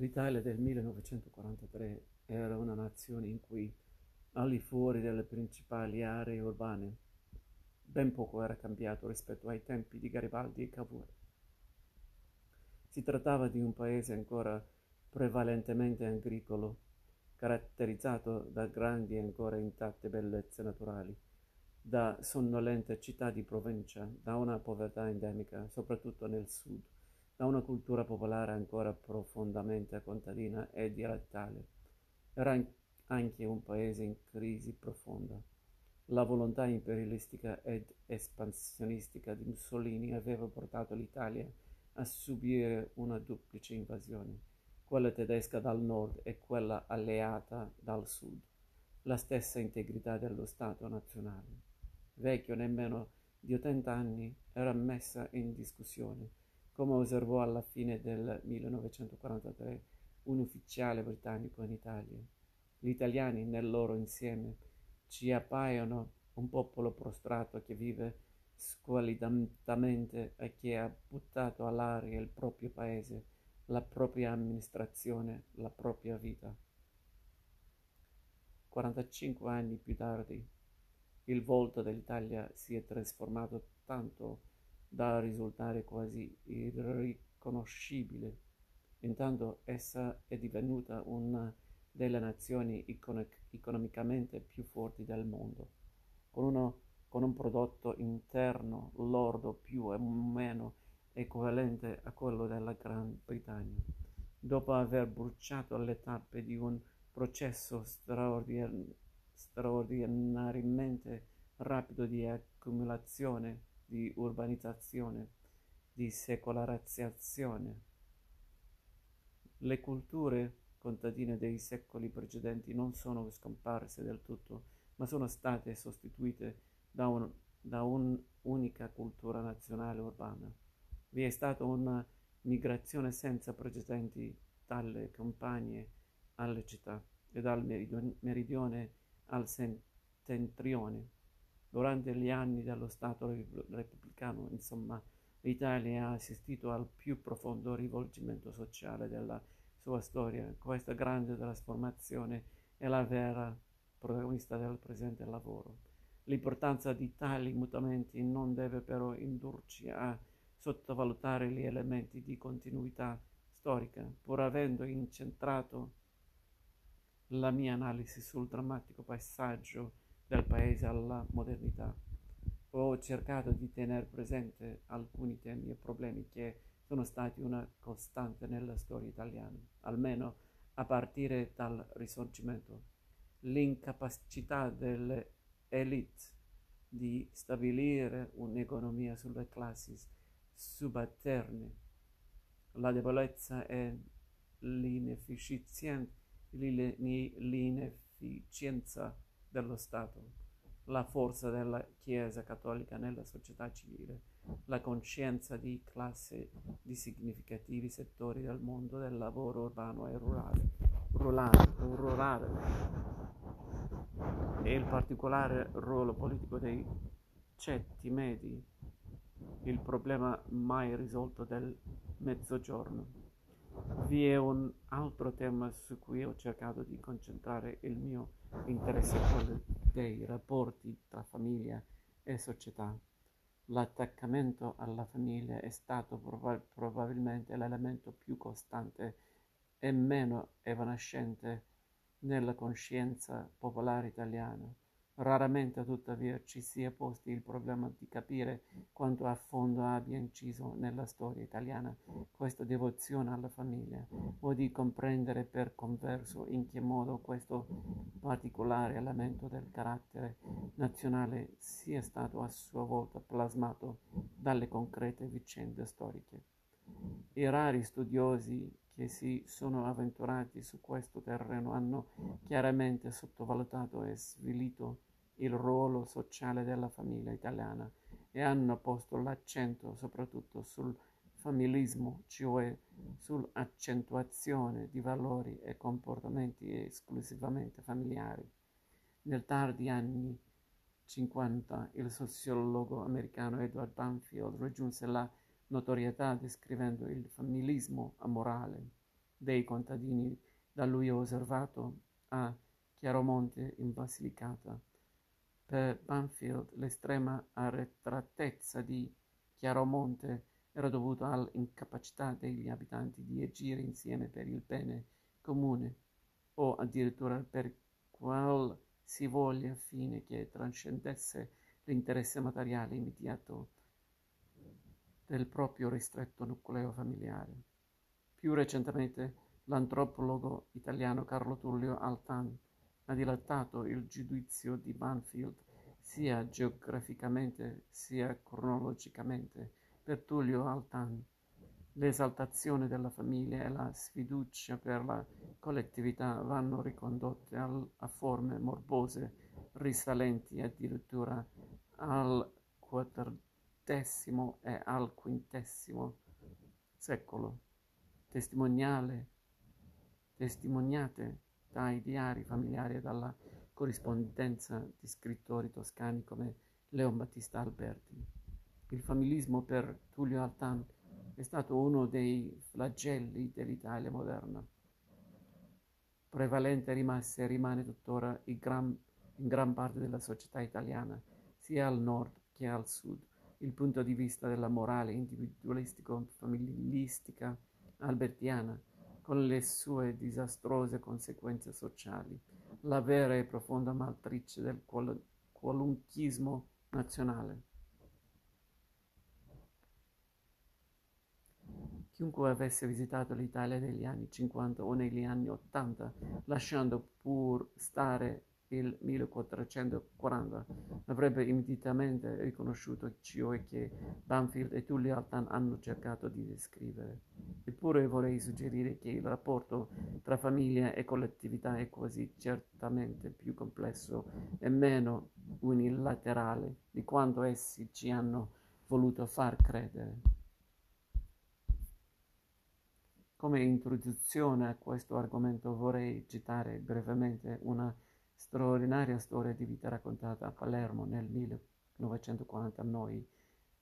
L'Italia del 1943 era una nazione in cui, al di fuori delle principali aree urbane, ben poco era cambiato rispetto ai tempi di Garibaldi e Cavour. Si trattava di un paese ancora prevalentemente agricolo, caratterizzato da grandi e ancora intatte bellezze naturali, da sonnolente città di provincia, da una povertà endemica, soprattutto nel sud, da una cultura popolare ancora profondamente contadina e dialettale. Era anche un paese in crisi profonda. La volontà imperialistica ed espansionistica di Mussolini aveva portato l'Italia a subire una duplice invasione, quella tedesca dal nord e quella alleata dal sud, la stessa integrità dello Stato nazionale. Vecchio nemmeno di 80 anni era messa in discussione come osservò alla fine del 1943 un ufficiale britannico in Italia. Gli italiani nel loro insieme ci appaiono un popolo prostrato che vive squalidamente e che ha buttato all'aria il proprio paese, la propria amministrazione, la propria vita. 45 anni più tardi, il volto dell'Italia si è trasformato tanto da risultare quasi irriconoscibile. Intanto essa è divenuta una delle nazioni economicamente più forti del mondo, con, uno, con un prodotto interno lordo più o meno equivalente a quello della Gran Bretagna. Dopo aver bruciato le tappe di un processo straordin- straordinariamente rapido di accumulazione di urbanizzazione, di secolarizzazione. Le culture contadine dei secoli precedenti non sono scomparse del tutto, ma sono state sostituite da, un, da un'unica cultura nazionale urbana. Vi è stata una migrazione senza precedenti dalle campagne alle città e dal meridione al settentrione Durante gli anni dello Stato repubblicano, insomma, l'Italia ha assistito al più profondo rivolgimento sociale della sua storia. Questa grande trasformazione è la vera protagonista del presente lavoro. L'importanza di tali mutamenti non deve però indurci a sottovalutare gli elementi di continuità storica, pur avendo incentrato la mia analisi sul drammatico passaggio del paese alla modernità. Ho cercato di tenere presente alcuni temi e problemi che sono stati una costante nella storia italiana, almeno a partire dal Risorgimento. L'incapacità delle elite di stabilire un'economia sulle classi subalterne, la debolezza e l'inefficienza dello Stato, la forza della Chiesa cattolica nella società civile, la coscienza di classe di significativi settori del mondo del lavoro urbano e rurale, rurale, rurale e il particolare ruolo politico dei ceti medi, il problema mai risolto del mezzogiorno. Vi è un altro tema su cui ho cercato di concentrare il mio interesse, quello dei rapporti tra famiglia e società. L'attaccamento alla famiglia è stato prob- probabilmente l'elemento più costante e meno evanescente nella coscienza popolare italiana. Raramente tuttavia ci si è posti il problema di capire quanto a fondo abbia inciso nella storia italiana questa devozione alla famiglia o di comprendere per converso in che modo questo particolare elemento del carattere nazionale sia stato a sua volta plasmato dalle concrete vicende storiche. I rari studiosi che si sono avventurati su questo terreno hanno chiaramente sottovalutato e svilito il ruolo sociale della famiglia italiana e hanno posto l'accento soprattutto sul familismo, cioè sull'accentuazione di valori e comportamenti esclusivamente familiari. Nel tardi anni 50 il sociologo americano Edward Banfield raggiunse la notorietà descrivendo il familismo amorale dei contadini da lui osservato a Chiaromonte in Basilicata. Per Banfield l'estrema arretratezza di Chiaromonte era dovuta all'incapacità degli abitanti di agire insieme per il bene comune o addirittura per qual si voglia fine che trascendesse l'interesse materiale immediato del proprio ristretto nucleo familiare. Più recentemente l'antropologo italiano Carlo Tullio Altan ha dilattato il giudizio di Banfield sia geograficamente sia cronologicamente. Per Tullio Altan l'esaltazione della famiglia e la sfiducia per la collettività vanno ricondotte al, a forme morbose risalenti addirittura al quattordecimo e al quintesimo secolo, testimoniale, testimoniate dai diari familiari e dalla corrispondenza di scrittori toscani come Leon Battista Alberti. Il familismo per Tullio Altan è stato uno dei flagelli dell'Italia moderna. Prevalente rimase e rimane tuttora in gran, in gran parte della società italiana, sia al nord che al sud, il punto di vista della morale individualistico-familistica albertiana, con le sue disastrose conseguenze sociali, la vera e profonda matrice del qual- qualunchismo nazionale. Chiunque avesse visitato l'Italia negli anni 50 o negli anni 80, lasciando pur stare il 1440, avrebbe immediatamente riconosciuto ciò che Banfield e Tully Altan hanno cercato di descrivere. Eppure vorrei suggerire che il rapporto tra famiglia e collettività è quasi certamente più complesso e meno unilaterale di quanto essi ci hanno voluto far credere. Come introduzione a questo argomento vorrei citare brevemente una straordinaria storia di vita raccontata a Palermo nel 1949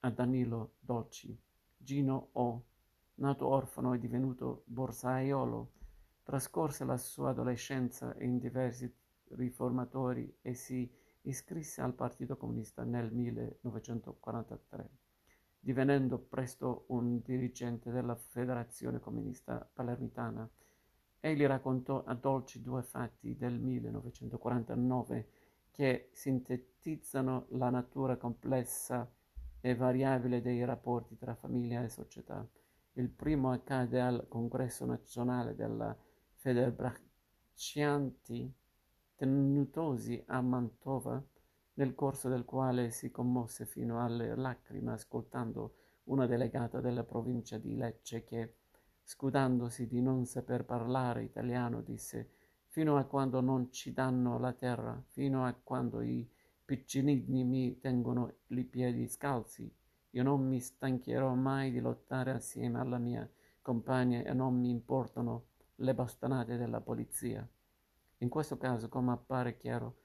a Danilo Dolci. Gino O., nato orfano e divenuto borsaiolo, trascorse la sua adolescenza in diversi riformatori e si iscrisse al Partito Comunista nel 1943 divenendo presto un dirigente della Federazione Comunista Palermitana. Egli raccontò a Dolci due fatti del 1949 che sintetizzano la natura complessa e variabile dei rapporti tra famiglia e società. Il primo accade al congresso nazionale della Federbraccianti tenutosi a Mantova nel corso del quale si commosse fino alle lacrime ascoltando una delegata della provincia di Lecce che, scudandosi di non saper parlare italiano, disse fino a quando non ci danno la terra, fino a quando i piccinini mi tengono i piedi scalzi, io non mi stancherò mai di lottare assieme alla mia compagna e non mi importano le bastonate della polizia. In questo caso, come appare chiaro,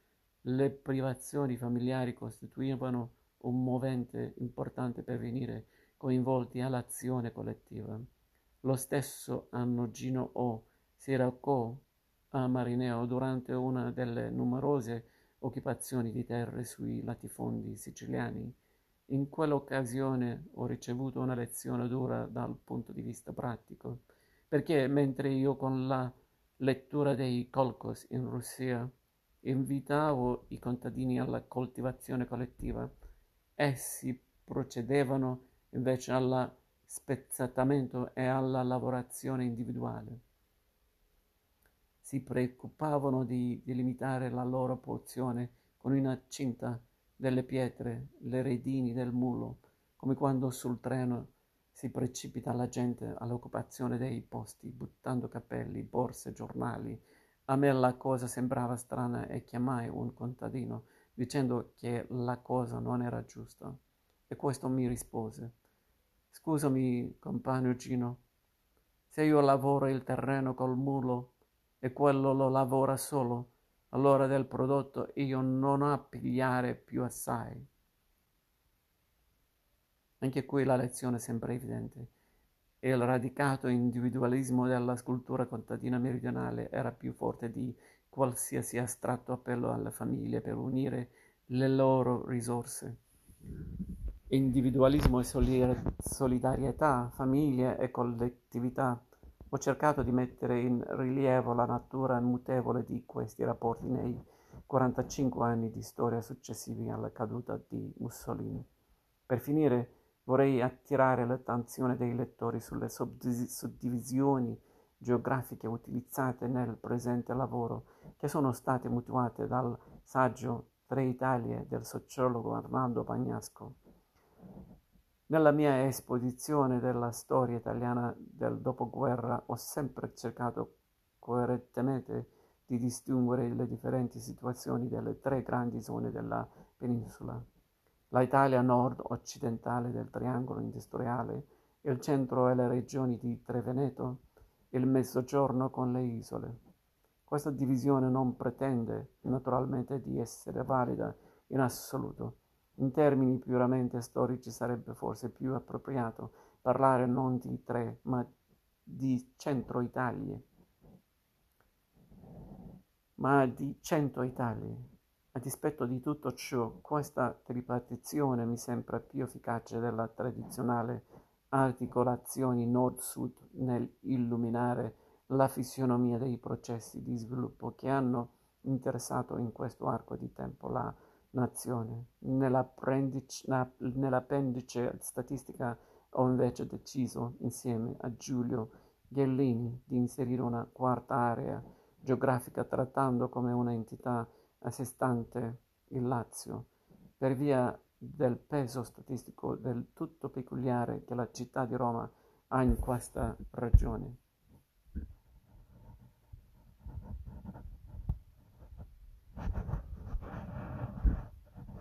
le privazioni familiari costituivano un movente importante per venire coinvolti all'azione collettiva. Lo stesso anno Gino O. si recò a Marineo durante una delle numerose occupazioni di terre sui latifondi siciliani. In quell'occasione ho ricevuto una lezione dura dal punto di vista pratico, perché mentre io con la lettura dei Kolkos in Russia invitavo i contadini alla coltivazione collettiva. Essi procedevano invece al spezzettamento e alla lavorazione individuale. Si preoccupavano di delimitare la loro porzione con una cinta delle pietre, le redini del mulo, come quando sul treno si precipita la gente all'occupazione dei posti, buttando capelli, borse, giornali, a me la cosa sembrava strana e chiamai un contadino dicendo che la cosa non era giusta. E questo mi rispose. Scusami, compagno Gino, se io lavoro il terreno col mulo e quello lo lavora solo, allora del prodotto io non ho a pigliare più assai. Anche qui la lezione sembra evidente. il radicato individualismo della scultura contadina meridionale era più forte di qualsiasi astratto appello alle famiglie per unire le loro risorse. Individualismo e solidarietà, famiglie e collettività. Ho cercato di mettere in rilievo la natura mutevole di questi rapporti nei 45 anni di storia successivi alla caduta di Mussolini. Per finire, Vorrei attirare l'attenzione dei lettori sulle suddivisioni geografiche utilizzate nel presente lavoro, che sono state mutuate dal saggio Tre Italie del sociologo Armando Pagnasco. Nella mia esposizione della storia italiana del dopoguerra ho sempre cercato coerentemente di distinguere le differenti situazioni delle tre grandi zone della penisola la Italia nord-occidentale del triangolo industriale, il centro e le regioni di Treveneto, il mezzogiorno con le isole. Questa divisione non pretende naturalmente di essere valida in assoluto. In termini puramente storici sarebbe forse più appropriato parlare non di tre, ma di centro Italie, ma di cento Italie. A dispetto di tutto ciò, questa tripartizione mi sembra più efficace della tradizionale articolazione nord-sud nell'illuminare la fisionomia dei processi di sviluppo che hanno interessato in questo arco di tempo la nazione. Nell'appendice, statistica ho invece deciso, insieme a Giulio Ghellini, di inserire una quarta area geografica trattando come una entità a sé stante il Lazio, per via del peso statistico del tutto peculiare che la città di Roma ha in questa regione.